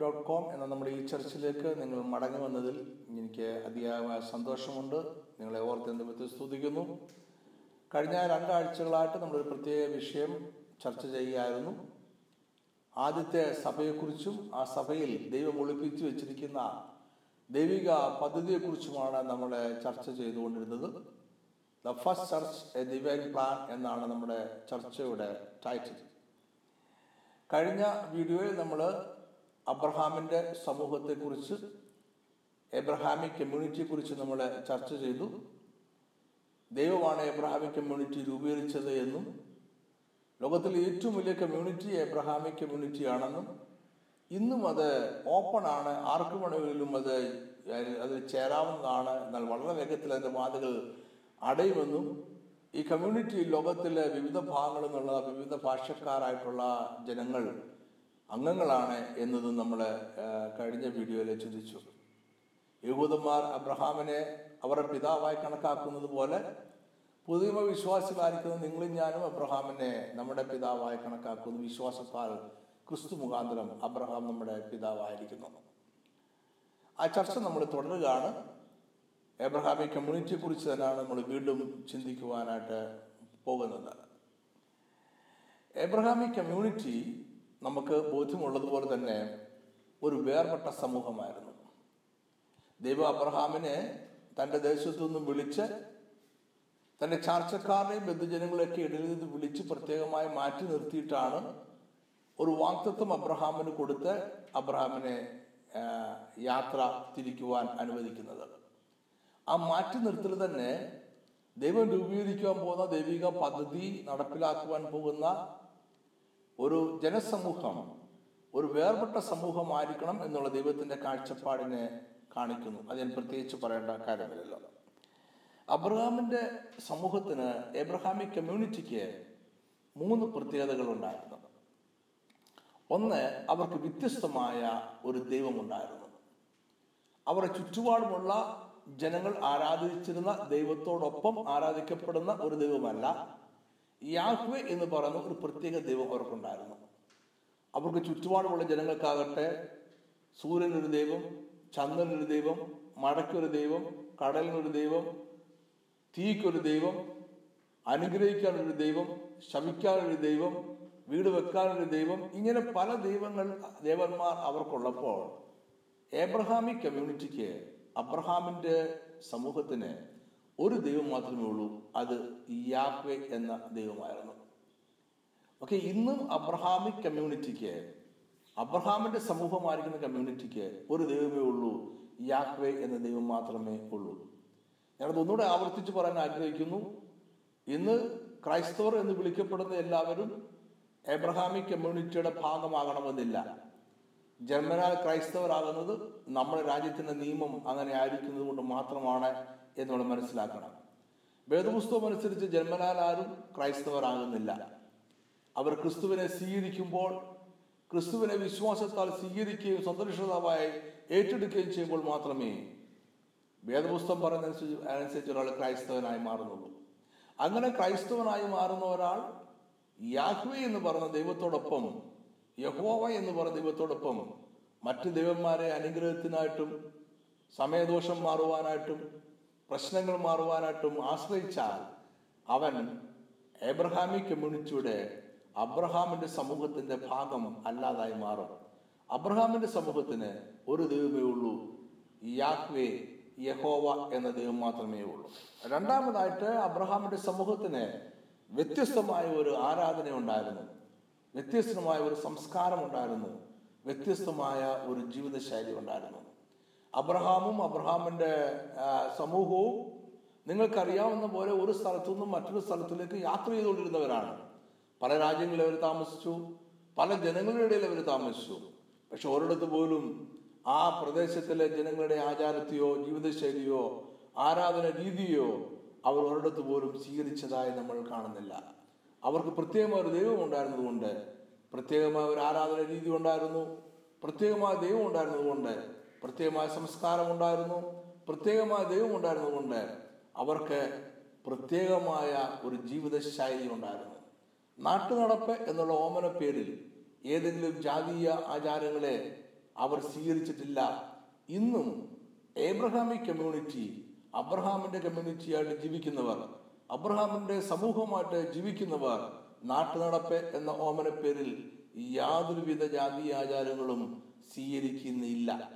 Dot com എന്ന നമ്മുടെ ഈ ചർച്ചിലേക്ക് നിങ്ങൾ മടങ്ങി വന്നതിൽ എനിക്ക് അതിയായ സന്തോഷമുണ്ട്. നിങ്ങളെ ഓർത്ത് എന്ത് സ്തുതിക്കുന്നു. കഴിഞ്ഞ രണ്ടാഴ്ചകളായിട്ട് നമ്മളൊരു പ്രത്യേക വിഷയം ചർച്ച ചെയ്യുകയായിരുന്നു. ആദ്യത്തെ സഭയെക്കുറിച്ചും ആ സഭയിൽ ദൈവം ഒളിപ്പിച്ചു വെച്ചിരിക്കുന്ന ദൈവിക പദ്ധതിയെക്കുറിച്ചുമാണ് നമ്മൾ ചർച്ച ചെയ്തുകൊണ്ടിരുന്നത്. The first church a divine plan എന്നാണ് നമ്മുടെ ചർച്ചയുടെ ടൈറ്റിൽ കഴിഞ്ഞ വീഡിയോയിൽ നമ്മൾ അബ്രഹാമിന്റെ സമൂഹത്തെക്കുറിച്ച് എബ്രഹാമിക് കമ്മ്യൂണിറ്റിയെക്കുറിച്ച് നമ്മൾ ചർച്ച ചെയ്തു. ദൈവമാണ് എബ്രഹാമിക് കമ്മ്യൂണിറ്റി രൂപീകരിച്ചത് എന്നും ലോകത്തിലെ ഏറ്റവും വലിയ കമ്മ്യൂണിറ്റി എബ്രഹാമിക് കമ്മ്യൂണിറ്റി ആണെന്നും ഇന്നും അത് ആണ് ആർക്കും വേണമെങ്കിലും അത് അതിൽ ചേരാവുന്നതാണ് എന്നാൽ വളരെ വേഗത്തിൽ അതിന്റെ വാതുകൾ അടയുമെന്നും ഈ കമ്മ്യൂണിറ്റി ലോകത്തിലെ വിവിധ ഭാഗങ്ങളിൽ നിന്നുള്ള വിവിധ ഭാഷക്കാരായിട്ടുള്ള ജനങ്ങൾ അംഗങ്ങളാണ് എന്നതും നമ്മൾ കഴിഞ്ഞ വീഡിയോയിൽ ചിന്തിച്ചു. യഹൂദന്മാർ അബ്രഹാമിനെ അവരുടെ പിതാവായി കണക്കാക്കുന്നത് പോലെ പുതിയമ വിശ്വാസികളായിരിക്കുന്ന നിങ്ങളും ഞാനും അബ്രഹാമിനെ നമ്മുടെ പിതാവായി കണക്കാക്കുന്നു. വിശ്വാസത്താൽ ക്രിസ്തു മുഖാന്തരം അബ്രഹാം നമ്മുടെ പിതാവായിരിക്കുന്നു. ആ ചർച്ച നമ്മൾ തുടരുകയാണ്. എബ്രഹാമി കമ്മ്യൂണിറ്റിയെ കുറിച്ച് തന്നെയാണ് നമ്മൾ വീണ്ടും ചിന്തിക്കുവാനായിട്ട് പോകുന്നത്. എബ്രഹാമിക് കമ്മ്യൂണിറ്റി നമുക്ക് ബോധ്യമുള്ളതുപോലെ തന്നെ ഒരു വേർപെട്ട സമൂഹമായിരുന്നു. ദൈവ അബ്രഹാമിനെ തന്റെ ദേശത്തു നിന്നും വിളിച്ച് തന്റെ ചാർച്ചക്കാരനെയും ബന്ധുജനങ്ങളെയൊക്കെ ഇടയിൽ നിന്ന് വിളിച്ച് പ്രത്യേകമായി മാറ്റി നിർത്തിയിട്ടാണ് ഒരു വാക്തത്വം അബ്രഹാമിന് കൊടുത്ത് അബ്രഹാമിനെ യാത്ര തിരിക്കുവാൻ അനുവദിക്കുന്നത്. ആ മാറ്റി നിർത്തൽ തന്നെ ദൈവം രൂപീകരിക്കാൻ പോകുന്ന ദൈവിക പദ്ധതി നടപ്പിലാക്കുവാൻ പോകുന്ന ഒരു ജനസമൂഹം ഒരു വേർപെട്ട സമൂഹമായിരിക്കണം എന്നുള്ള ദൈവത്തിന്റെ കാഴ്ചപ്പാടിനെ കാണിക്കുന്നു. അത് ഞാൻ പ്രത്യേകിച്ച് പറയേണ്ട കാര്യമില്ലല്ലോ. അബ്രഹാമിന്റെ സമൂഹത്തിന് എബ്രഹാമിക് കമ്മ്യൂണിറ്റിക്ക് മൂന്ന് പ്രത്യേകതകൾ ഉണ്ടായിരുന്നു. ഒന്ന് അവർക്ക് വ്യത്യസ്തമായ ഒരു ദൈവമുണ്ടായിരുന്നു അവരുടെ ചുറ്റുപാടുമുള്ള ജനങ്ങൾ ആരാധിച്ചിരുന്ന ദൈവത്തോടൊപ്പം ആരാധിക്കപ്പെടുന്ന ഒരു ദൈവമല്ല യാഹ്വെ എന്ന് പറയുന്ന ഒരു പ്രത്യേക ദൈവം അവർക്കുണ്ടായിരുന്നു. അവർക്ക് ചുറ്റുപാടുമുള്ള ജനങ്ങൾക്കാകട്ടെ സൂര്യനൊരു ദൈവം ചന്ദ്രനൊരു ദൈവം മഴയ്ക്കൊരു ദൈവം കടലിനൊരു ദൈവം തീക്കൊരു ദൈവം അനുഗ്രഹിക്കാനൊരു ദൈവം ശമിക്കാനൊരു ദൈവം വീട് വെക്കാനൊരു ദൈവം ഇങ്ങനെ പല ദൈവങ്ങൾ ദേവന്മാർ അവർക്കുള്ളപ്പോൾ ഏബ്രഹാമി കമ്മ്യൂണിറ്റിക്ക് അബ്രഹാമിന്റെ സമൂഹത്തിന് ഒരു ദൈവം മാത്രമേ ഉള്ളൂ അത് യാക്വെ എന്ന ദൈവമായിരുന്നു. ഓക്കെ ഇന്നും അബ്രഹാമിക് കമ്മ്യൂണിറ്റിക്ക് അബ്രഹാമിന്റെ സമൂഹമായിരിക്കുന്ന കമ്മ്യൂണിറ്റിക്ക് ഒരു ദൈവമേ ഉള്ളൂ യാക്വെ എന്ന ദൈവം മാത്രമേ ഉള്ളൂ. ഞാനത് ഒന്നുകൂടെ ആവർത്തിച്ച് പറയാൻ ആഗ്രഹിക്കുന്നു. ഇന്ന് ക്രൈസ്തവർ എന്ന് വിളിക്കപ്പെടുന്ന എല്ലാവരും എബ്രഹാമിക് കമ്മ്യൂണിറ്റിയുടെ ഭാഗമാകണമെന്നില്ല. ജന്മനാൽ ക്രൈസ്തവരാകുന്നത് നമ്മുടെ രാജ്യത്തിന്റെ നിയമം അങ്ങനെ ആയിരിക്കുന്നത് കൊണ്ട് മാത്രമാണ് എന്ന് നമ്മൾ മനസ്സിലാക്കണം. വേദപുസ്തകം അനുസരിച്ച് ജന്മനാൽ ആരും ക്രൈസ്തവരാകുന്നില്ല. അവർ ക്രിസ്തുവിനെ സ്വീകരിക്കുമ്പോൾ ക്രിസ്തുവിനെ വിശ്വാസത്താൽ സ്വീകരിക്കുകയും സന്തോഷതാവായി ഏറ്റെടുക്കുകയും ചെയ്യുമ്പോൾ മാത്രമേ വേദപുസ്തകം പറയുന്നതനുസരിച്ച് അനുസരിച്ച് ഒരാൾ ക്രൈസ്തവനായി മാറുന്നുള്ളൂ. അങ്ങനെ ക്രൈസ്തവനായി മാറുന്ന ഒരാൾ യാഹ്വി എന്ന് പറഞ്ഞ ദൈവത്തോടൊപ്പം യഹോവ എന്ന് പറഞ്ഞ ദൈവത്തോടൊപ്പം മറ്റ് ദൈവന്മാരെ അനുഗ്രഹത്തിനായിട്ടും സമയദോഷം മാറുവാനായിട്ടും പ്രശ്നങ്ങൾ മാറുവാനായിട്ടും ആശ്രയിച്ചാൽ അവൻ എബ്രഹാമി കമ്മ്യൂണിറ്റിയുടെ അബ്രഹാമിന്റെ സമൂഹത്തിന്റെ ഭാഗം അല്ലാതായി മാറും. അബ്രഹാമിന്റെ സമൂഹത്തിന് ഒരു ദൈവമേ ഉള്ളൂ. യാഹ്വേ യഹോവ എന്ന ദൈവം മാത്രമേ ഉള്ളൂ. രണ്ടാമതായിട്ട് അബ്രഹാമിന്റെ സമൂഹത്തിന് വ്യത്യസ്തമായ ഒരു ആരാധന ഉണ്ടായിരുന്നു വ്യത്യസ്തമായ ഒരു സംസ്കാരം ഉണ്ടായിരുന്നു. വ്യത്യസ്തമായ ഒരു ജീവിതശൈലി ഉണ്ടായിരുന്നു. അബ്രഹാമും അബ്രഹാമിന്റെ സമൂഹവും നിങ്ങൾക്കറിയാവുന്ന പോലെ ഒരു സ്ഥലത്തു നിന്നും മറ്റൊരു സ്ഥലത്തിലേക്ക് യാത്ര ചെയ്തുകൊണ്ടിരുന്നവരാണ്. പല രാജ്യങ്ങളിൽ അവർ താമസിച്ചു പല ജനങ്ങളുടെ ഇടയിൽ അവർ താമസിച്ചു. പക്ഷെ ഒരിടത്ത് പോലും ആ പ്രദേശത്തിലെ ജനങ്ങളുടെ ആചാരത്തെയോ ജീവിതശൈലിയോ ആരാധന രീതിയോ അവർ ഒരിടത്ത് പോലും സ്വീകരിച്ചതായി നമ്മൾ കാണുന്നില്ല. അവർക്ക് പ്രത്യേകമായ ഒരു ദൈവം ഉണ്ടായിരുന്നതുകൊണ്ട് പ്രത്യേകമായ ഒരു ആരാധന രീതി ഉണ്ടായിരുന്നു പ്രത്യേകമായ ദൈവം ഉണ്ടായിരുന്നതുകൊണ്ട് പ്രത്യേകമായ സംസ്കാരം ഉണ്ടായിരുന്നു പ്രത്യേകമായ ദൈവം ഉണ്ടായിരുന്നതുകൊണ്ട് അവർക്ക് പ്രത്യേകമായ ഒരു ജീവിത ശൈലി ഉണ്ടായിരുന്നു. നാട്ടുനടപ്പ് എന്നുള്ള ഓമന പേരിൽ ഏതെങ്കിലും ജാതീയ ആചാരങ്ങളെ അവർ സ്വീകരിച്ചിട്ടില്ല. ഇന്നും ഏബ്രഹാമിക് കമ്മ്യൂണിറ്റി അബ്രഹാമിന്റെ കമ്മ്യൂണിറ്റിയായിട്ട് ജീവിക്കുന്നവർ അബ്രഹാമിന്റെ സമൂഹമായിട്ട് ജീവിക്കുന്നവർ നാട്ടുനടപ്പ് എന്ന ഓമന പേരിൽ യാതൊരുവിധ ജാതി ആചാരങ്ങളും സ്വീകരിക്കുന്നില്ല.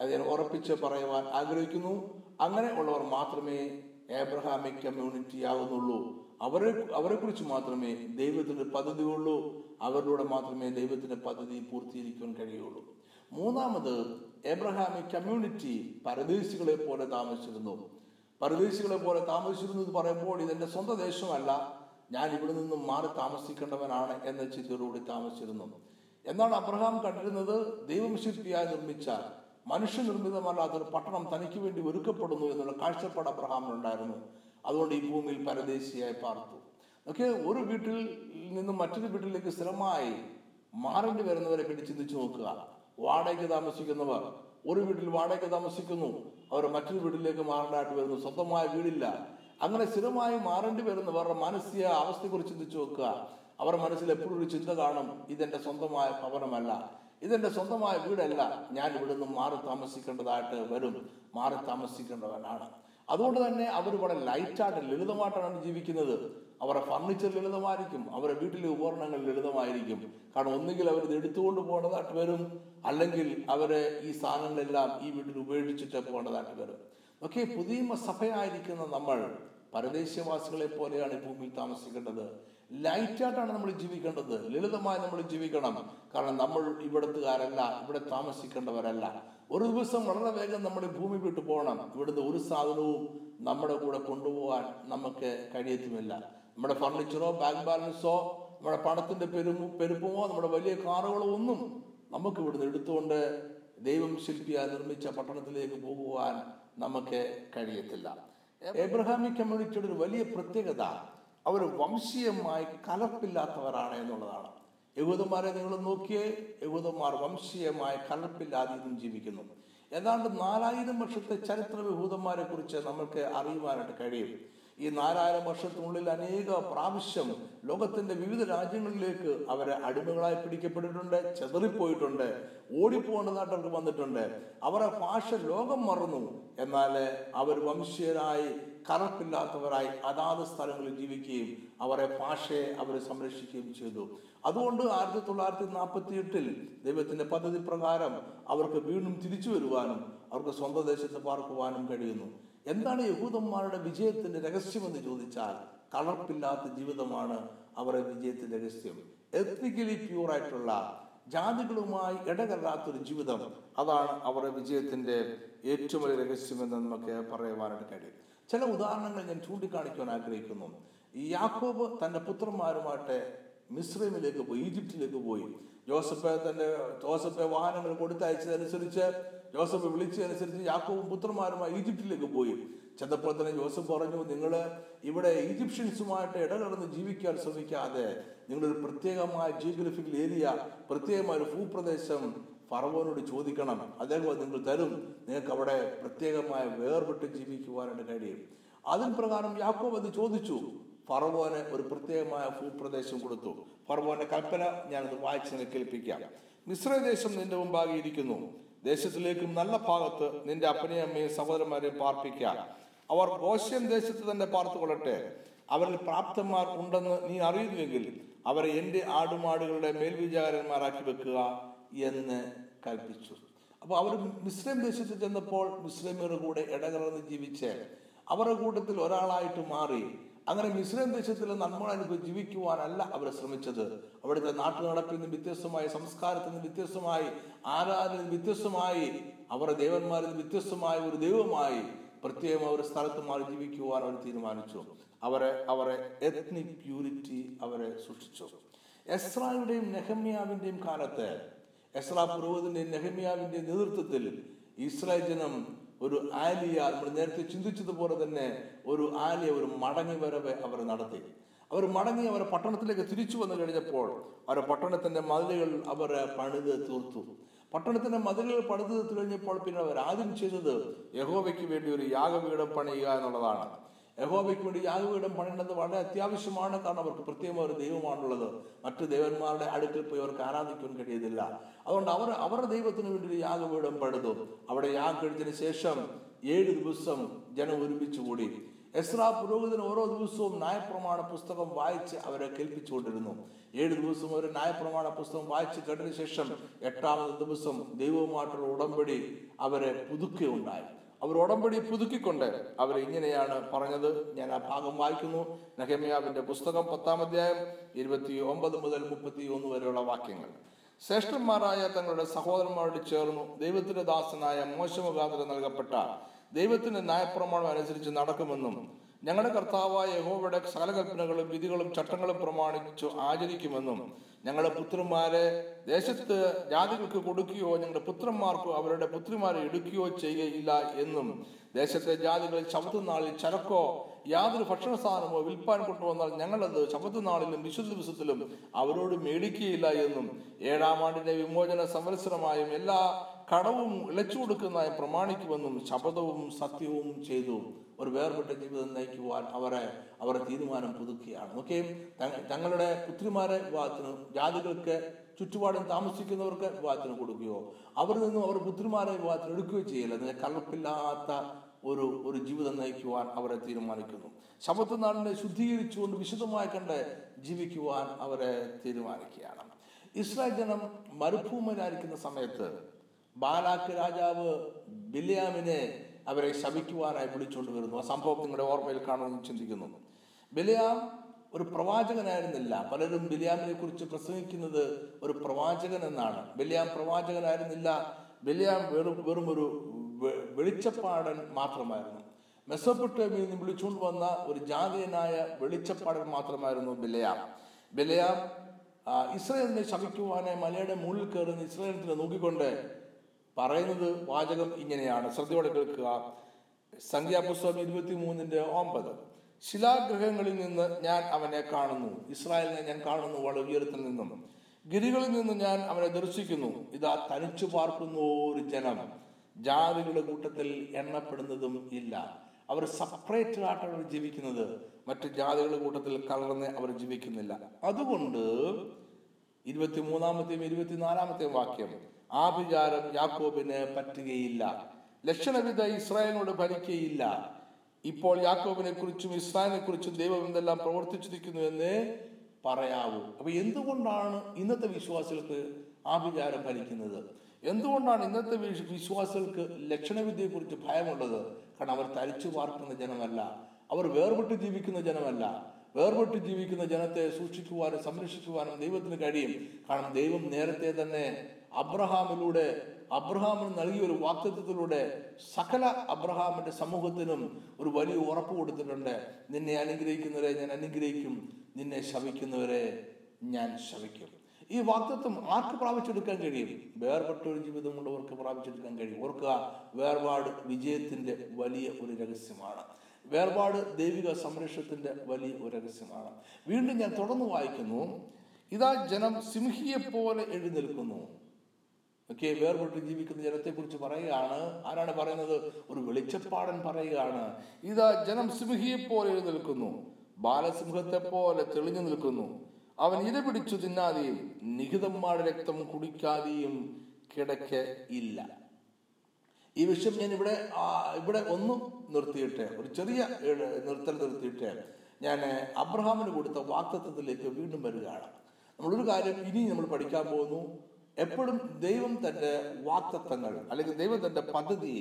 അത് ഞാൻ ഉറപ്പിച്ച് പറയുവാൻ ആഗ്രഹിക്കുന്നു. അങ്ങനെ ഉള്ളവർ മാത്രമേ ഏബ്രഹാമിക് കമ്മ്യൂണിറ്റി ആകുന്നുള്ളൂ അവരെ അവരെ കുറിച്ച് മാത്രമേ ദൈവത്തിന്റെ പദ്ധതി ഉള്ളൂ. അവരിലൂടെ മാത്രമേ ദൈവത്തിന്റെ പദ്ധതി പൂർത്തീകരിക്കാൻ കഴിയുള്ളൂ. മൂന്നാമത് ഏബ്രഹാമിക് കമ്മ്യൂണിറ്റി പരദേശികളെ പോലെ താമസിച്ചിരുന്നു. പരദേശികളെ പോലെ താമസിച്ചിരുന്നു എന്ന് പറയുമ്പോൾ ഇതെന്റെ സ്വന്തം ദേശമല്ല. ഞാൻ ഇവിടെ നിന്നും മാറി താമസിക്കേണ്ടവനാണ് എന്ന ചിന്തയോടുകൂടി താമസിച്ചിരുന്നു. എന്നാണ് അബ്രഹാം കണ്ടിരുന്നത്. ദൈവം ശില്പിയായി നിർമ്മിച്ച മനുഷ്യനിർമ്മിതമല്ലാത്തൊരു പട്ടണം തനിക്ക് വേണ്ടി ഒരുക്കപ്പെടുന്നു എന്നുള്ള കാഴ്ചപ്പാട് അബ്രഹാമിനുണ്ടായിരുന്നു. അതുകൊണ്ട് ഈ ഭൂമിയിൽ പരദേശിയായി പാർത്തു. ഒക്കെ ഒരു വീട്ടിൽ നിന്നും മറ്റൊരു വീട്ടിലേക്ക് സ്ഥിരമായി മാറേണ്ടി വരുന്നവരെ പറ്റി ചിന്തിച്ചു നോക്കുക. വാടകയ്ക്ക് താമസിക്കുന്നവർ ഒരു വീട്ടിൽ വാടക താമസിക്കുന്നു. അവർ മറ്റൊരു വീട്ടിലേക്ക് മാറേണ്ടതായിട്ട് വരുന്നു. സ്വന്തമായ വീടില്ല. അങ്ങനെ സ്ഥിരമായി മാറേണ്ടി വരുന്നവരുടെ മാനസിക അവസ്ഥയെക്കുറിച്ച് ചിന്തിച്ചു നോക്കുക. അവരുടെ മനസ്സിൽ എപ്പോഴും ഒരു ചിന്ത കാണും. ഇതെന്റെ സ്വന്തമായ ഭവനമല്ല. ഇതെന്റെ സ്വന്തമായ വീടല്ല. ഞാൻ ഇവിടെ നിന്ന് മാറി താമസിക്കേണ്ടതായിട്ട് വരും. മാറി താമസിക്കേണ്ടവനാണ്. അതുകൊണ്ട് തന്നെ അവർ വളരെ ലൈറ്റായിട്ട് ലളിതമായിട്ടാണ് ജീവിക്കുന്നത്. അവരുടെ ഫർണിച്ചർ ലളിതമായിരിക്കും അവരുടെ വീട്ടിലെ ഉപകരണങ്ങൾ ലളിതമായിരിക്കും. കാരണം ഒന്നുകിൽ അവർ ഇത് എടുത്തുകൊണ്ട് പോകേണ്ടതായിട്ട് വരും അല്ലെങ്കിൽ അവരെ ഈ സാധനങ്ങളെല്ലാം ഈ വീട്ടിൽ ഉപേക്ഷിച്ചിട്ട് പോകേണ്ടതായിട്ട് വരും ഓക്കെ പുതിയ സഭയായിരിക്കുന്ന നമ്മൾ പരദേശവാസികളെ പോലെയാണ് ഈ ഭൂമിയിൽ താമസിക്കേണ്ടത്. ലൈറ്റായിട്ടാണ് നമ്മൾ ജീവിക്കേണ്ടത്. ലളിതമായി നമ്മൾ ജീവിക്കണം. കാരണം നമ്മൾ ഇവിടത്തുകാരല്ല ഇവിടെ താമസിക്കേണ്ടവരല്ല. ഒരു ദിവസം വളരെ വേഗം നമ്മുടെ ഭൂമി വിട്ടു പോകണം. ഇവിടുന്ന് ഒരു സാധനവും നമ്മുടെ കൂടെ കൊണ്ടുപോകാൻ നമുക്ക് കഴിയത്തുമില്ല. നമ്മുടെ ഫർണിച്ചറോ ബാങ്ക് ബാലൻസോ നമ്മുടെ പണത്തിന്റെ പെരുമു പെരുപ്പമോ നമ്മുടെ വലിയ കാറുകളോ ഒന്നും നമുക്ക് ഇവിടുന്ന് എടുത്തുകൊണ്ട് ദൈവം ശില്പിയായി നിർമ്മിച്ച പട്ടണത്തിലേക്ക് പോകുവാൻ നമുക്ക് കഴിയത്തില്ല. എബ്രഹാമി കമ്മ്യൂണിറ്റിയുടെ ഒരു വലിയ പ്രത്യേകത അവർ വംശീയമായി കലർപ്പില്ലാത്തവരാണ് എന്നുള്ളതാണ്. യഹൂദന്മാരെ നിങ്ങൾ നോക്കിയേ യഹൂദന്മാർ വംശീയമായ കലർപ്പില്ലാതെ ഇന്നും ജീവിക്കുന്നു. ഏതാണ്ട് നാലായിരം വർഷത്തെ ചരിത്ര യഹൂദന്മാരെ കുറിച്ച് നമുക്ക് അറിയുവാനായിട്ട് കഴിയും. ഈ നാലായിരം വർഷത്തിനുള്ളിൽ അനേക പ്രാവശ്യം ലോകത്തിന്റെ വിവിധ രാജ്യങ്ങളിലേക്ക് അവരെ അടിമകളായി പിടിക്കപ്പെട്ടിട്ടുണ്ട് ചെതറിപ്പോയിട്ടുണ്ട് ഓടിപ്പോകേണ്ടതായിട്ട് അവർക്ക് വന്നിട്ടുണ്ട്. അവരുടെ ഭാഷ ലോകം മറന്നു. എന്നാൽ അവർ വംശീയരായി കറപ്പില്ലാത്തവരായി അതാത് സ്ഥലങ്ങളിൽ ജീവിക്കുകയും അവരെ ഭാഷയെ അവർ സംരക്ഷിക്കുകയും ചെയ്തു. അതുകൊണ്ട് ആയിരത്തി തൊള്ളായിരത്തി നാൽപ്പത്തി എട്ടിൽ ദൈവത്തിന്റെ പദ്ധതി പ്രകാരം അവർക്ക് വീണ്ടും തിരിച്ചു വരുവാനും അവർക്ക് സ്വന്തം ദേശത്ത് പാർക്കുവാനും കഴിയുന്നു. എന്താണ് യഹൂദന്മാരുടെ വിജയത്തിന്റെ രഹസ്യമെന്ന് ചോദിച്ചാൽ കളർപ്പില്ലാത്ത ജീവിതമാണ് അവരുടെ വിജയത്തിന്റെ രഹസ്യം. എത്തിക്കലി പ്യൂറായിട്ടുള്ള ജാതികളുമായി ഇടകല്ലാത്തൊരു ജീവിതം അതാണ് അവരുടെ വിജയത്തിന്റെ ഏറ്റവും വലിയ രഹസ്യമെന്ന് നമുക്ക് പറയുവാനായിട്ട് കഴിയും. ചില ഉദാഹരണങ്ങൾ ഞാൻ ചൂണ്ടിക്കാണിക്കുവാൻ ആഗ്രഹിക്കുന്നു. യാക്കോബ് തന്റെ പുത്രന്മാരുമായിട്ട് മിശ്രമിലേക്ക് പോയി ഈജിപ്തിലേക്ക് പോയി. ജോസഫ് തന്റെ ജോസഫ് വാഹനങ്ങൾ കൊടുത്തയച്ചതനുസരിച്ച് ജോസഫ് വിളിച്ചതനുസരിച്ച് യാക്കോവും പുത്രന്മാരുമായി ഈജിപ്തിലേക്ക് പോയി. ചെന്നപ്പോൾ തന്നെ ജോസഫ് പറഞ്ഞു നിങ്ങൾ ഇവിടെ ഈജിപ്ഷ്യൻസുമായിട്ട് ഇടകലർന്ന് ജീവിക്കാൻ ശ്രമിക്കാതെ നിങ്ങളൊരു പ്രത്യേകമായ ജിയോഗ്രഫിക്കൽ ഏരിയ പ്രത്യേകമായ ഒരു ഭൂപ്രദേശം ഫറവോനോട് ചോദിക്കണം. അദ്ദേഹം നിങ്ങൾ തരും. നിങ്ങൾക്ക് അവിടെ പ്രത്യേകമായ വേർപെട്ട് ജീവിക്കുവാനായിട്ട് കഴിയും അതിന് പ്രകാരം യാക്കോബ് അത് ചോദിച്ചു. ഫറവോന് ഒരു പ്രത്യേകമായ ഭൂപ്രദേശം കൊടുത്തു. ഫറവോന്റെ കൽപ്പന ഞാനത് വായിച്ച് നിന്നെ കേൾപ്പിക്കാം. മിശ്രദേശം നിന്റെ മുമ്പാകെ ഇരിക്കുന്നു. ദേശത്തിലേക്കും നല്ല ഭാഗത്ത് നിന്റെ അപ്പനെയും അമ്മയും സഹോദരന്മാരെയും പാർപ്പിക്കാം. അവർ ഗോശ്യൻ ദേശത്ത് തന്നെ പാർത്തുകൊള്ളട്ടെ അവരിൽ പ്രാപ്തന്മാർ ഉണ്ടെന്ന് നീ അറിയുന്നുവെങ്കിൽ അവരെ എന്റെ ആടുമാടുകളുടെ മേൽവിചാരന്മാരാക്കി വെക്കുക എന്ന് കൽപ്പിച്ചു അപ്പോൾ അവർ മുസ്ലിം ദേശത്ത് ചെന്നപ്പോൾ മിശ്രമിയുടെ കൂടെ ഇടകലർന്ന് ജീവിച്ച് അവരുടെ കൂട്ടത്തിൽ ഒരാളായിട്ട് മാറി അങ്ങനെ മിശ്രം ദേശത്തിൽ നന്മ ജീവിക്കുവാനല്ല അവർ ശ്രമിച്ചത്. അവിടുത്തെ നാട്ടു നടപ്പിൽ നിന്ന് വ്യത്യസ്തമായി സംസ്കാരത്തിൽ നിന്ന് വ്യത്യസ്തമായി ആരാധന വ്യത്യസ്തമായി അവരുടെ ദേവന്മാരിൽ നിന്ന് വ്യത്യസ്തമായ ഒരു ദൈവമായി പ്രത്യേകം അവർ സ്ഥലത്ത് മാറി ജീവിക്കുവാൻ അവർ തീരുമാനിച്ചു. അവരെ അവരെ എത്നിക് പ്യൂരിറ്റി അവരെ സൂക്ഷിച്ചു. എസ്രായുടെയും നെഹമ്യാവിന്റെയും കാലത്ത് എസ്രാ പുരോഹിതന്റെയും നെഹമ്യാവിന്റെയും നേതൃത്വത്തിൽ ഇസ്രായേൽ ജനം ഒരു ആലിയ നമ്മൾ നേരത്തെ ചിന്തിച്ചതുപോലെ തന്നെ ഒരു ആലിയ ഒരു മടങ്ങി വരവ് അവർ നടത്തി. അവർ മടങ്ങി അവരെ പട്ടണത്തിലേക്ക് തിരിച്ചു വന്നു കഴിഞ്ഞപ്പോൾ അവരെ പട്ടണത്തിന്റെ മതിലുകൾ അവർ പണിത് തീർത്തു. പട്ടണത്തിന്റെ മതിലുകൾ പണിത് കഴിഞ്ഞപ്പോൾ പിന്നെ അവർ ആദ്യം ചെയ്തത് യഹോവയ്ക്ക് വേണ്ടി ഒരു യാഗപീഠം പണിയുക എന്നുള്ളതാണ്. യഹോബയ്ക്ക് വേണ്ടി യാഗപീഠം പണിയേണ്ടത് വളരെ അത്യാവശ്യമാണ്. കാരണം അവർക്ക് പ്രത്യേകം ഒരു ദൈവമാണുള്ളത്. മറ്റു ദേവന്മാരുടെ അടുക്കൽ പോയി അവർക്ക് ആരാധിക്കാൻ കഴിയുന്നില്ല അതുകൊണ്ട് അവർ അവരുടെ ദൈവത്തിന് വേണ്ടി യാഗപീഠം പണിതു. അവിടെ യാഗം കഴിച്ചതിന് ശേഷം ഏഴ് ദിവസം ജനം ഒരുമിച്ച് കൂടി. എസ്രാ പുരോഹിതൻ ഓരോ ദിവസവും ന്യായപ്രമാണ പുസ്തകം വായിച്ച് അവരെ കേൾപ്പിച്ചുകൊണ്ടിരുന്നു. ഏഴ് ദിവസം അവരെ ന്യായപ്രമാണ പുസ്തകം വായിച്ച് കേട്ടതിന് ശേഷം എട്ടാമത് ദിവസം ദൈവവുമായിട്ടുള്ള ഉടമ്പടി അവരെ പുതുക്കുകയുണ്ടായി. അവർ ഉടമ്പടി പുതുക്കിക്കൊണ്ട് അവർ ഇങ്ങനെയാണ് പറഞ്ഞത്. ഞാൻ ആ ഭാഗം വായിക്കുന്നു. നഹമ്യാവിന്റെ പുസ്തകം പത്താം അധ്യായം ഇരുപത്തി ഒമ്പത് മുതൽ മുപ്പത്തി ഒന്ന് വരെയുള്ള വാക്യങ്ങൾ. ശ്രേഷ്ഠന്മാരായ തങ്ങളുടെ സഹോദരന്മാരോട് ചേർന്നു. ദൈവത്തിന്റെ ദാസനായ മോശമുഖാന്തരം നൽകപ്പെട്ട ദൈവത്തിന്റെ ന്യായപ്രമാണം അനുസരിച്ച് നടക്കുമെന്നും ഞങ്ങളുടെ കർത്താവായ യഹോവയുടെ സകല കൽപ്പനകളും വിധികളും ചട്ടങ്ങളും പ്രമാണിച്ചു ആചരിക്കുമെന്നും ഞങ്ങളുടെ പുത്രന്മാരെ ദേശത്ത് ജാതികൾക്ക് കൊടുക്കുകയോ ഞങ്ങളുടെ പുത്രന്മാർക്കോ അവരുടെ പുത്രിമാരെ എടുക്കുകയോ ചെയ്യുകയില്ല എന്നും ദേശത്തെ ജാതികളിൽ ശബ്ദനാളിൽ ചരക്കോ യാതൊരു ഭക്ഷണ സാധനമോ വിൽപ്പാൻ കൊണ്ടുവന്നാൽ ഞങ്ങളത് ശബ്ദനാളിലും വിശുദ്ധ ദിവസത്തിലും അവരോട് മേടിക്കുകയില്ല എന്നും ഏഴാം ആണ്ടിന്റെ വിമോചന സംവത്സരമായും എല്ലാ കടവും ഇളച്ചു കൊടുക്കുന്നതായി പ്രമാണിക്കുമെന്നും ശപഥവും സത്യവും ചെയ്തു. ഒരു വേർപെട്ട ജീവിതം നയിക്കുവാൻ അവരെ അവരെ തീരുമാനം പുതുക്കിയാണ് ഓക്കെ? തങ്ങളുടെ പുത്രിമാരെ വിവാഹത്തിന് ജാതികൾക്ക് ചുറ്റുപാടും താമസിക്കുന്നവർക്ക് വിവാഹത്തിന് കൊടുക്കുകയോ അവരിൽ നിന്നും അവർ പുത്രിമാരെ വിവാഹത്തിന് എടുക്കുകയോ ചെയ്യില്ല. അതിനെ കലർപ്പില്ലാത്ത ഒരു ഒരു ജീവിതം നയിക്കുവാൻ അവരെ തീരുമാനിക്കുന്നു. ശബത്ത് നാടിനെ ശുദ്ധീകരിച്ചുകൊണ്ട് വിശദമായി കണ്ട് ജീവിക്കുവാൻ അവരെ തീരുമാനിക്കുകയാണ്. ഇസ്രായേൽ ജനം മരുഭൂമിയിലായിരിക്കുന്ന സമയത്ത് ബാലാക്ക് രാജാവ് ബിലിയാമിനെ അവരെ ശപിക്കുവാനായി വിളിച്ചുകൊണ്ട് വരുന്നു. ആ സംഭവം നിങ്ങളുടെ ഓർമ്മയിൽ കാണുമെന്ന് ചിന്തിക്കുന്നു. ബിലിയാം ഒരു പ്രവാചകനായിരുന്നില്ല. പലരും ബിലിയാമിനെ കുറിച്ച് പ്രസംഗിക്കുന്നത് ഒരു പ്രവാചകൻ എന്നാണ്. ബിലിയാം പ്രവാചകനായിരുന്നില്ല. ബിലിയാം വെറും വെറും ഒരു വെളിച്ചപ്പാടൻ മാത്രമായിരുന്നു. മെസ്സപ്പൊട്ടേമിയിൽ നിന്ന് വിളിച്ചുകൊണ്ട് വന്ന ഒരു ജാതീയനായ വെളിച്ചപ്പാടൻ മാത്രമായിരുന്നു ബിലയാം. ബിലയാം ഇസ്രയേലിനെ ശമിക്കുവാനായി മലയുടെ മുകളിൽ കയറുന്ന ഇസ്രയേലിനെ നോക്കിക്കൊണ്ട് പറയുന്നത് വാചകം ഇങ്ങനെയാണ്. ശ്രദ്ധയോടെ കേൾക്കുക. സംഖ്യാപുസ്തകം ഇരുപത്തി മൂന്നിന്റെ ഒമ്പത്. ശിലാഗ്രഹങ്ങളിൽ നിന്ന് ഞാൻ അവനെ കാണുന്നു. ഇസ്രായേലിനെ ഞാൻ കാണുന്നു വളരെ ഉയരത്തിൽ നിന്നും. ഗിരികളിൽ നിന്ന് ഞാൻ അവനെ ദർശിക്കുന്നു. ഇതാ തനിച്ചു പാർക്കുന്ന ഒരു ജനം. ജാതികളുടെ കൂട്ടത്തിൽ എണ്ണപ്പെടുന്നതും ഇല്ല. അവർ സെപ്പറേറ്റ് ആയിട്ടാണ് ജീവിക്കുന്നത്. മറ്റ് ജാതികളുടെ കൂട്ടത്തിൽ കലർന്ന് അവർ ജീവിക്കുന്നില്ല. അതുകൊണ്ട് ഇരുപത്തി ഇരുപത്തിമൂന്നാമത്തെയും ഇരുപത്തിനാലാമത്തെയും വാക്യം. ആ വിചാരം യാക്കോബിന് പറ്റുകയില്ല. ലക്ഷണവിധ ഇസ്രായേലിനോട് ഭരിക്കുകയില്ല ഇപ്പോൾ യാക്കോബിനെ കുറിച്ചും ഇസ്രായേലിനെ കുറിച്ചും ദൈവം എന്തെല്ലാം പ്രവർത്തിച്ചിരിക്കുന്നു എന്ന് പറയാവൂ. അപ്പൊ എന്തുകൊണ്ടാണ് ഇന്നത്തെ വിശ്വാസികൾക്ക് ആ വിചാരം ഭരിക്കുന്നത്? എന്തുകൊണ്ടാണ് ഇന്നത്തെ വിശ്വാസികൾക്ക് ലക്ഷണവിദ്യയെ കുറിച്ച് ഭയമുള്ളത്? കാരണം അവർ തരിച്ചു പാർക്കുന്ന ജനമല്ല. അവർ വേർപെട്ട് ജീവിക്കുന്ന ജനമല്ല. വേർപെട്ട് ജീവിക്കുന്ന ജനത്തെ സൂക്ഷിക്കുവാനും സംരക്ഷിക്കുവാനും ദൈവത്തിന് കഴിയും. കാരണം ദൈവം നേരത്തെ തന്നെ അബ്രഹാമിലൂടെ അബ്രഹാമിന് നൽകിയ ഒരു വാക്തത്വത്തിലൂടെ സകല അബ്രഹാമിന്റെ സമൂഹത്തിനും ഒരു വലിയ ഉറപ്പ് കൊടുത്തിട്ടുണ്ട്. നിന്നെ അനുഗ്രഹിക്കുന്നവരെ ഞാൻ അനുഗ്രഹിക്കും. നിന്നെ ശവിക്കുന്നവരെ ഞാൻ ശവിക്കും. ഈ വാക്തത്വം ആർക്ക് പ്രാപിച്ചെടുക്കാൻ കഴിയും? വേർപെട്ട ഒരു ജീവിതമുള്ളവർക്ക് പ്രാപിച്ചെടുക്കാൻ കഴിയും. ഓർക്കുക വേർപാട് വിജയത്തിന്റെ വലിയ ഒരു രഹസ്യമാണ്. വേർപാട് ദൈവിക സംരക്ഷണത്തിന്റെ വലിയ ഒരു രഹസ്യമാണ്. വീണ്ടും ഞാൻ തുടർന്ന് വായിക്കുന്നു. ഇതാ ജനം സിംഹിയെ പോലെ എഴുന്നേൽക്കുന്നു. ഓക്കെ വേർപെട്ട് ജീവിക്കുന്ന ജനത്തെ കുറിച്ച് പറയുകയാണ്. ആരാണ് പറയുന്നത്? ഒരു വെളിച്ചപ്പാടൻ പറയുകയാണ്. ഇതാ ജനം സിംഹിയെ പോലെ എഴുന്നേൽക്കുന്നു. ബാലസിംഹത്തെ പോലെ തെളിഞ്ഞു നിൽക്കുന്നു. അവൻ ഇര പിടിച്ചു തിന്നാതെയും നിഹിതന്മാരുടെ രക്തം കുടിക്കാതെയും കിടക്ക ഇല്ല. ഈ വിഷയം ഞാൻ ഇവിടെ ഇവിടെ ഒന്ന് നിർത്തിയിട്ട്. ഒരു ചെറിയ നിർത്തൽ നിർത്തിയിട്ട്. ഞാൻ അബ്രഹാമിന് കൊടുത്ത വാക്തത്വത്തിലേക്ക് വീണ്ടും വരികയാണ്. നമ്മളൊരു കാര്യം ഇനി നമ്മൾ പഠിക്കാൻ പോകുന്നു. എപ്പോഴും ദൈവം തന്റെ വാക്തത്വങ്ങൾ അല്ലെങ്കിൽ ദൈവം തന്റെ പദ്ധതി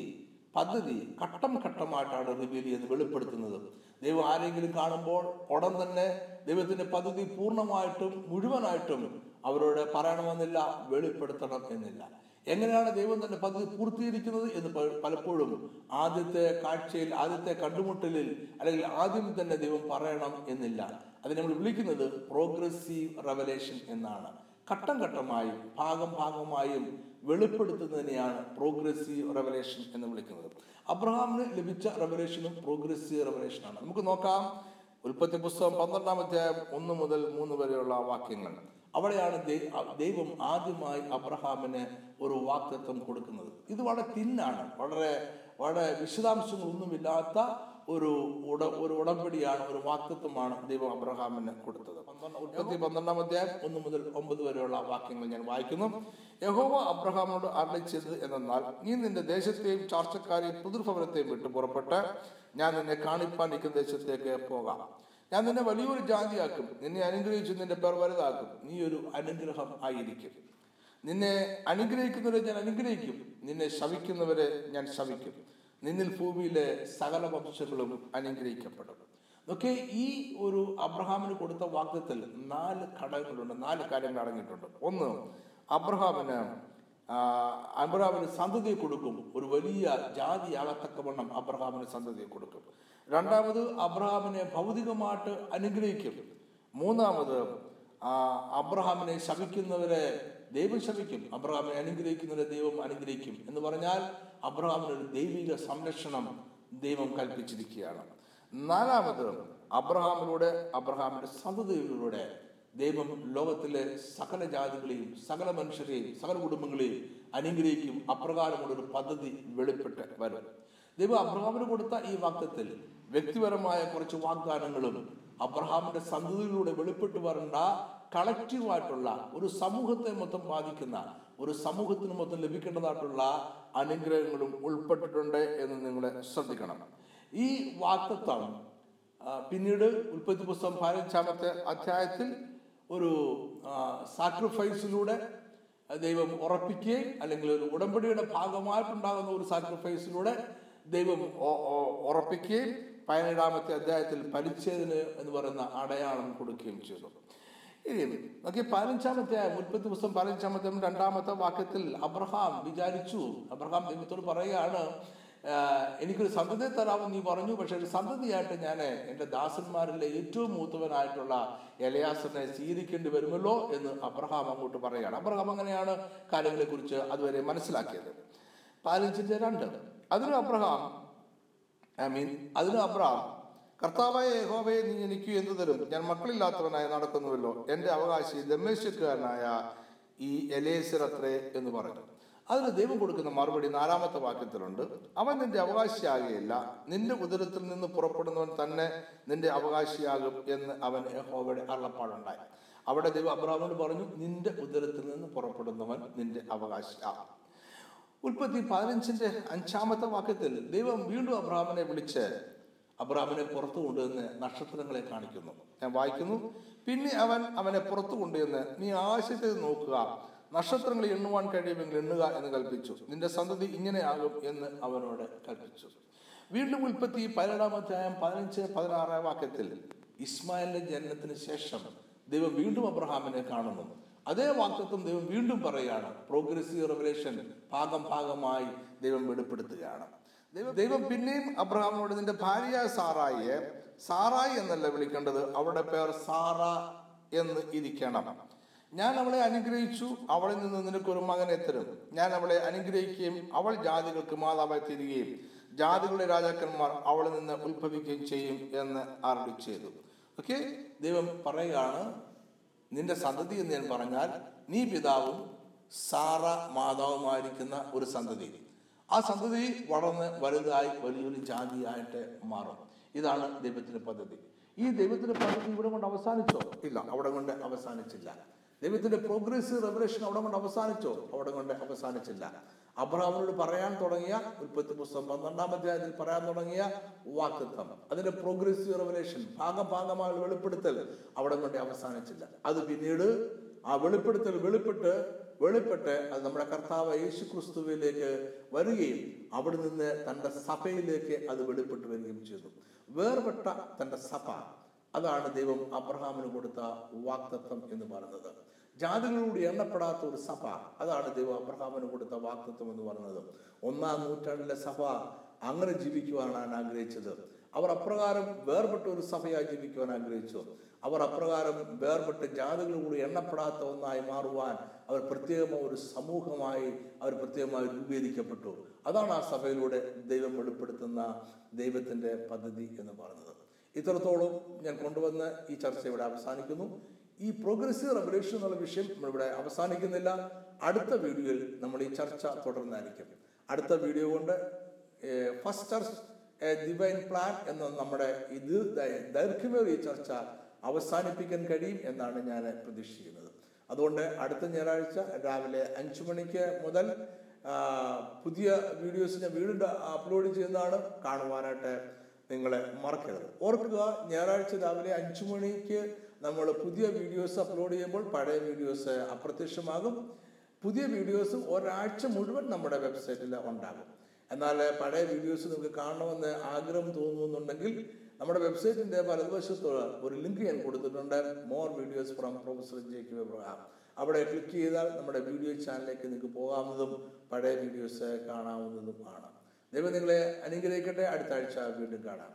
പദ്ധതി ഘട്ടം ഘട്ടമായിട്ടാണ് റിവീൽ ചെയ്ത് വെളിപ്പെടുത്തുന്നത്. ദൈവം ആരെങ്കിലും കാണുമ്പോൾ ഉടൻ തന്നെ ദൈവത്തിന്റെ പദ്ധതി പൂർണമായിട്ടും മുഴുവനായിട്ടും അവരോട് പറയണമെന്നില്ല വെളിപ്പെടുത്തണം എന്നില്ല. എങ്ങനെയാണ് ദൈവം തന്റെ പദ്ധതി പൂർത്തീകരിക്കുന്നത് എന്ന് പലപ്പോഴും ആദ്യത്തെ കാഴ്ചയിൽ ആദ്യത്തെ കണ്ടുമുട്ടലിൽ അല്ലെങ്കിൽ ആദ്യം തന്നെ ദൈവം പറയണം എന്നില്ല. അതിനെ നമ്മൾ വിളിക്കുന്നത് പ്രോഗ്രസീവ് റെവലേഷൻ എന്നാണ്. ഘട്ടം ഘട്ടമായും ഭാഗം ഭാഗമായും വെളിപ്പെടുത്തുന്നതിനെയാണ് പ്രോഗ്രസീവ് റെവലേഷൻ എന്ന് വിളിക്കുന്നത്. അബ്രഹാമിന് ലഭിച്ച റെവലേഷനും പ്രോഗ്രസീവ് റെവലേഷനാണ് നമുക്ക് നോക്കാം. ഉൽപ്പത്തി പുസ്തകം പന്ത്രണ്ടാം അധ്യായം ഒന്ന് മുതൽ മൂന്ന് വരെയുള്ള വാക്യങ്ങൾ. അവിടെയാണ് ദൈവം ആദ്യമായി അബ്രഹാമിന് ഒരു വാക്തത്വം കൊടുക്കുന്നത്. ഇത് വളരെ തിന്നാണ്. വളരെ വളരെ വിശദാംശങ്ങളൊന്നുമില്ലാത്ത ഒരു ഉട ഒരു ഉടമ്പടിയാണ് ഒരു വാക്തത്വമാണ് ദൈവം അബ്രഹാമിന് കൊടുത്തത്. ഉൽപ്പത്തി പന്ത്രണ്ടാം അധ്യായം ഒന്ന് മുതൽ ഒമ്പത് വരെയുള്ള വാക്യങ്ങൾ ഞാൻ വായിക്കുന്നു. യഹോവ അബ്രഹാമിനോട് അറിയിച്ചത് എന്നാൽ നീ നിന്റെ ദേശത്തെയും ചാർച്ചക്കാരെയും പുതിർഭവനത്തെയും വിട്ടു പുറപ്പെട്ട് ഞാൻ നിന്നെ കാണിപ്പാൻ നിൽക്കുന്ന ദേശത്തേക്ക് പോകാം. ഞാൻ നിന്നെ വലിയൊരു ജാതിയാക്കും. നിന്നെ അനുഗ്രഹിച്ചു നിന്റെ പേർ വലുതാക്കും നീ ഒരു അനുഗ്രഹം ആയിരിക്കും. നിന്നെ അനുഗ്രഹിക്കുന്നവരെ ഞാൻ അനുഗ്രഹിക്കും. നിന്നെ ശവിക്കുന്നവരെ ഞാൻ ശവിക്കും. നിന്നിൽ ഭൂമിയിലെ സകല വംശങ്ങളും അനുഗ്രഹിക്കപ്പെടും. ഇതൊക്കെ ഈ ഒരു അബ്രഹാമിന് കൊടുത്ത വാക്യത്തിൽ നാല് ഘടകങ്ങളുണ്ട് നാല് കാര്യങ്ങൾ അടങ്ങിയിട്ടുണ്ട്. ഒന്ന് അബ്രഹാമിന് അബ്രഹാമിന് സന്തതിയെ കൊടുക്കും. ഒരു വലിയ ജാതി ആകത്തക്കവണ്ണം അബ്രഹാമിന് സന്തതിയെ കൊടുക്കും. രണ്ടാമത് അബ്രഹാമിനെ ഭൗതികമായിട്ട് അനുഗ്രഹിക്കും. മൂന്നാമത് അബ്രഹാമിനെ ശപിക്കുന്നവരെ ദൈവം ശപിക്കും. അബ്രഹാമിനെ അനുഗ്രഹിക്കുന്നവരെ ദൈവം അനുഗ്രഹിക്കും. എന്ന് പറഞ്ഞാൽ അബ്രഹാമിന് ഒരു ദൈവിക സംരക്ഷണം ദൈവം കൽപ്പിച്ചിരിക്കുകയാണ്. നാലാമത് അബ്രഹാമിലൂടെ അബ്രഹാമിന്റെ സന്തതിയിലൂടെ ദൈവം ലോകത്തിലെ സകല ജാതികളെയും സകല മനുഷ്യരെയും സകല കുടുംബങ്ങളെയും അനുഗ്രഹിക്കും. അപ്രകാരമുള്ളൊരു പദ്ധതി വെളിപ്പെട്ട് വരും. ദൈവം അബ്രഹാമിന് കൊടുത്ത ഈ വാക്തത്തിൽ വ്യക്തിപരമായ കുറച്ച് വാഗ്ദാനങ്ങളും അബ്രഹാമിന്റെ സന്തതിയിലൂടെ വെളിപ്പെട്ട് വരേണ്ട കളക്റ്റീവായിട്ടുള്ള ഒരു സമൂഹത്തെ മൊത്തം ബാധിക്കുന്ന ഒരു സമൂഹത്തിന് മൊത്തം ലഭിക്കേണ്ടതായിട്ടുള്ള അനുഗ്രഹങ്ങളും ഉൾപ്പെട്ടിട്ടുണ്ട് എന്ന് നിങ്ങൾ ശ്രദ്ധിക്കണം. ഈ വാക്തത്വം പിന്നീട് ഉൽപ്പത്തി പുസ്തകം പതിനഞ്ചാമത്തെ അധ്യായത്തിൽ ഒരു സാക്രിഫൈസിലൂടെ ദൈവം ഉറപ്പിക്കുകയും അല്ലെങ്കിൽ ഒരു ഉടമ്പടിയുടെ ഭാഗമായിട്ടുണ്ടാകുന്ന ഒരു സാക്രിഫൈസിലൂടെ ദൈവം ഉറപ്പിക്കുകയും പതിനേഴാമത്തെ അധ്യായത്തിൽ പരിച്ഛേദന എന്ന് പറയുന്ന അടയാളം കൊടുക്കുകയും ചെയ്തു. ഇനി നോക്കി പതിനഞ്ചാമത്തെ മുൻപത്തെ ദിവസം പതിനഞ്ചാമത്തെ രണ്ടാമത്തെ വാക്യത്തിൽ അബ്രഹാം വിചാരിച്ചു. അബ്രഹാം ദൈവത്തോട് പറയുകയാണ് എനിക്കൊരു സന്തതി തരാമെന്ന് നീ പറഞ്ഞു. പക്ഷെ ഒരു സന്തതിയായിട്ട് ഞാൻ എന്റെ ദാസന്മാരിലെ ഏറ്റവും മൂത്തവനായിട്ടുള്ള എലയാസനെ സ്വീകരിക്കേണ്ടി വരുമല്ലോ എന്ന് അബ്രഹാം അങ്ങോട്ട് പറയുകയാണ്. അബ്രഹാം അങ്ങനെയാണ് കാര്യങ്ങളെ കുറിച്ച് അതുവരെ മനസ്സിലാക്കിയത്. പതിനഞ്ചിന്റെ രണ്ട്. അതിന് അബ്രഹാം ഐ മീൻ അതിനും അബ്രഹാം കർത്താവായ യഹോവയെ നീ എനിക്ക് എന്തു തരും? ഞാൻ മക്കളില്ലാത്തവനായി നടക്കുന്നുവല്ലോ. എന്റെ അവകാശി ദമ്മേശ്വക്കാരനായ ഈ എലേസർ അത്രേ എന്ന് പറഞ്ഞു. അതിന് ദൈവം കൊടുക്കുന്ന മറുപടി നാലാമത്തെ വാക്യത്തിലുണ്ട്. അവൻ നിന്റെ അവകാശിയാകുകയില്ല നിന്റെ ഉദരത്തിൽ നിന്ന് പുറപ്പെടുന്നവൻ തന്നെ നിന്റെ അവകാശിയാകും എന്ന് അവൻ യഹോവയുടെ അള്ളപ്പാടുണ്ടായി അവിടെ ദൈവം അബ്രഹാമിനോട് പറഞ്ഞു നിന്റെ ഉദരത്തിൽ നിന്ന് പുറപ്പെടുന്നവൻ നിന്റെ അവകാശിയാകും ഉൽപ്പത്തി പതിനഞ്ചിന്റെ അഞ്ചാമത്തെ വാക്യത്തിൽ ദൈവം വീണ്ടും അബ്രഹാമിനെ വിളിച്ച് അബ്രഹാമിനെ പുറത്തു കൊണ്ടുവന്ന് നക്ഷത്രങ്ങളെ കാണിക്കുന്നു. ഞാൻ വായിക്കുന്നു. പിന്നെ അവൻ അവനെ പുറത്തു കൊണ്ടുവന്ന് നീ ആകാശത്തെ നോക്കുക. നക്ഷത്രങ്ങൾ എണ്ണുവാൻ കഴിയുമെങ്കിൽ എണ്ണുക എന്ന് കൽപ്പിച്ചു. നിന്റെ സന്തതി ഇങ്ങനെയാകും എന്ന് അവനോട് കൽപ്പിച്ചു. വീണ്ടും ഉൽപ്പത്തി പതിനേഴാം അധ്യായം പതിനഞ്ച് പതിനാറാം വാക്യത്തിൽ ഇസ്മായിലിന്റെ ജനനത്തിന് ശേഷം ദൈവം വീണ്ടും അബ്രഹാമിനെ കാണുന്നു. അതേ വാക്തത്വം ദൈവം വീണ്ടും പറയുകയാണ്. പ്രോഗ്രസീവ് റെവലേഷൻ ഭാഗം ഭാഗമായി ദൈവം വെളിപ്പെടുത്തുകയാണ്. ദൈവം ദൈവം പിന്നെയും അബ്രഹാമിനോട് നിന്റെ ഭാര്യ സാറായിയെ സാറായി എന്നല്ല വിളിക്കേണ്ടത് അവളുടെ പേർ സാറ എന്ന് ഇരിക്കണം. ഞാൻ അവളെ അനുഗ്രഹിച്ചു അവളിൽ നിന്ന് നിനക്ക് നിനക്കൊരു മകനെ തരും. ഞാൻ അവളെ അനുഗ്രഹിക്കുകയും അവൾ ജാതികൾക്ക് മാതാവായി തീരുകയും ജാതികളുടെ രാജാക്കന്മാർ അവളിൽ നിന്ന് ഉത്ഭവിക്കുകയും ചെയ്യും എന്ന് ആർഡിച്ചു ചെയ്തു. ഓക്കെ ദൈവം പറയുകയാണ് നിന്റെ സന്തതി എന്ന് ഞാൻ പറഞ്ഞാൽ നീ പിതാവും സാറ മാതാവുമായിരിക്കുന്ന ഒരു സന്തതി. ആ സന്തതി വളർന്ന് വലുതായി വലിയൊരു ജാതിയായിട്ട് മാറും. ഇതാണ് ദൈവത്തിന്റെ പദ്ധതി. ഈ ദൈവത്തിന്റെ പദ്ധതി ഇവിടെ കൊണ്ട് അവസാനിച്ചോ? ഇല്ല അവിടെ കൊണ്ട് അവസാനിച്ചില്ല. ദൈവത്തിന്റെ പ്രോഗ്രസീവ് റെവലേഷൻ അവിടെ കൊണ്ട് അവസാനിച്ചോ? അവിടെ കൊണ്ട് അവസാനിച്ചില്ല. അബ്രഹാമിനോട് പറയാൻ തുടങ്ങിയ ഉൽപ്പത്തി പുസ്തകം പന്ത്രണ്ടാം അധ്യായത്തിൽ പറയാൻ തുടങ്ങിയ വാക്തത്വം. അതിന്റെ പ്രോഗ്രസീവ് റെവലേഷൻ ഭാഗം ഭാഗമായ വെളിപ്പെടുത്തൽ അവിടെ കൊണ്ട് അവസാനിച്ചില്ല. അത് പിന്നീട് ആ വെളിപ്പെടുത്തൽ വെളിപ്പെട്ട് വെളിപ്പെട്ട് അത് നമ്മുടെ കർത്താവ് യേശു ക്രിസ്തുവിലേക്ക് വരികയും അവിടെ നിന്ന് തന്റെ സഭയിലേക്ക് അത് വെളിപ്പെട്ട് വരികയും ചെയ്തു. വേർപെട്ട തന്റെ സഭ അതാണ് ദൈവം അബ്രഹാമിന് കൊടുത്ത വാക്തത്വം എന്ന് പറയുന്നത്. ജാതികളോട് എണ്ണപ്പെടാത്ത ഒരു സഭ. അതാണ് ദൈവം അബ്രഹാമിന് കൊടുത്ത വാക്തത്വം എന്ന് പറഞ്ഞത് ഒന്നാം നൂറ്റാണ്ടിലെ സഭ അങ്ങനെ ജീവിക്കുവാനാണ് ആഗ്രഹിച്ചത്. അവർ അപ്രകാരം വേർപെട്ട ഒരു സഭയായി ജീവിക്കുവാൻ ആഗ്രഹിച്ചു. അവർ അപ്രകാരം വേർപെട്ട് ജാതികളോട് എണ്ണപ്പെടാത്ത ഒന്നായി മാറുവാൻ അവർ പ്രത്യേകമായ ഒരു സമൂഹമായി അവർ പ്രത്യേകമായി രൂപീകരിക്കപ്പെട്ടു. അതാണ് ആ സഭയിലൂടെ ദൈവം വെളിപ്പെടുത്തുന്ന ദൈവത്തിന്റെ പദ്ധതി എന്ന് പറയുന്നത്. ഇത്രത്തോളം ഞാൻ കൊണ്ടുവന്ന് ഈ ചർച്ച ഇവിടെ അവസാനിക്കുന്നു. ഈ പ്രോഗ്രസീവ് റെവല്യൂഷൻ എന്നുള്ള വിഷയം നമ്മളിവിടെ അവസാനിക്കുന്നില്ല. അടുത്ത വീഡിയോയിൽ നമ്മൾ ഈ ചർച്ച തുടർന്നായിരിക്കും. അടുത്ത വീഡിയോ കൊണ്ട് ഫസ്റ്റ് ചർച്ച് ഡിവൈൻ പ്ലാൻ എന്ന നമ്മുടെ ഇത് ദൈർഘ്യമേറിയ ചർച്ച അവസാനിപ്പിക്കാൻ കഴിയും എന്നാണ് ഞാൻ പ്രതീക്ഷിക്കുന്നത്. അതുകൊണ്ട് അടുത്ത ഞായറാഴ്ച രാവിലെ അഞ്ചു മണിക്ക് മുതൽ പുതിയ വീഡിയോസ് ഞാൻ വീണ്ടും അപ്ലോഡ് ചെയ്യുന്നതാണ്. കാണുവാനായിട്ട് നിങ്ങളെ മറക്കരുത്. ഓർക്കുക ഞായറാഴ്ച രാവിലെ അഞ്ചു മണിക്ക് നമ്മൾ പുതിയ വീഡിയോസ് അപ്ലോഡ് ചെയ്യുമ്പോൾ പഴയ വീഡിയോസ് അപ്രത്യക്ഷമാകും. പുതിയ വീഡിയോസ് ഒരാഴ്ച മുഴുവൻ നമ്മുടെ വെബ്സൈറ്റിൽ ഉണ്ടാകും. എന്നാൽ പഴയ വീഡിയോസ് നിങ്ങൾക്ക് കാണണമെന്ന് ആഗ്രഹം തോന്നുന്നുണ്ടെങ്കിൽ നമ്മുടെ വെബ്സൈറ്റിന്റെ വലതുവശത്ത് ഒരു ലിങ്ക് ഞാൻ കൊടുത്തിട്ടുണ്ട്. More videos from professor J K Abraham അവിടെ ക്ലിക്ക് ചെയ്താൽ നമ്മുടെ വീഡിയോ ചാനലിലേക്ക് നിങ്ങൾക്ക് പോകാവുന്നതും പഴയ വീഡിയോസ് കാണാവുന്നതുമാണ്. ദൈവം നിങ്ങളെ അനുഗ്രഹിക്കട്ടെ. അടുത്ത ആഴ്ച വീണ്ടും കാണാം.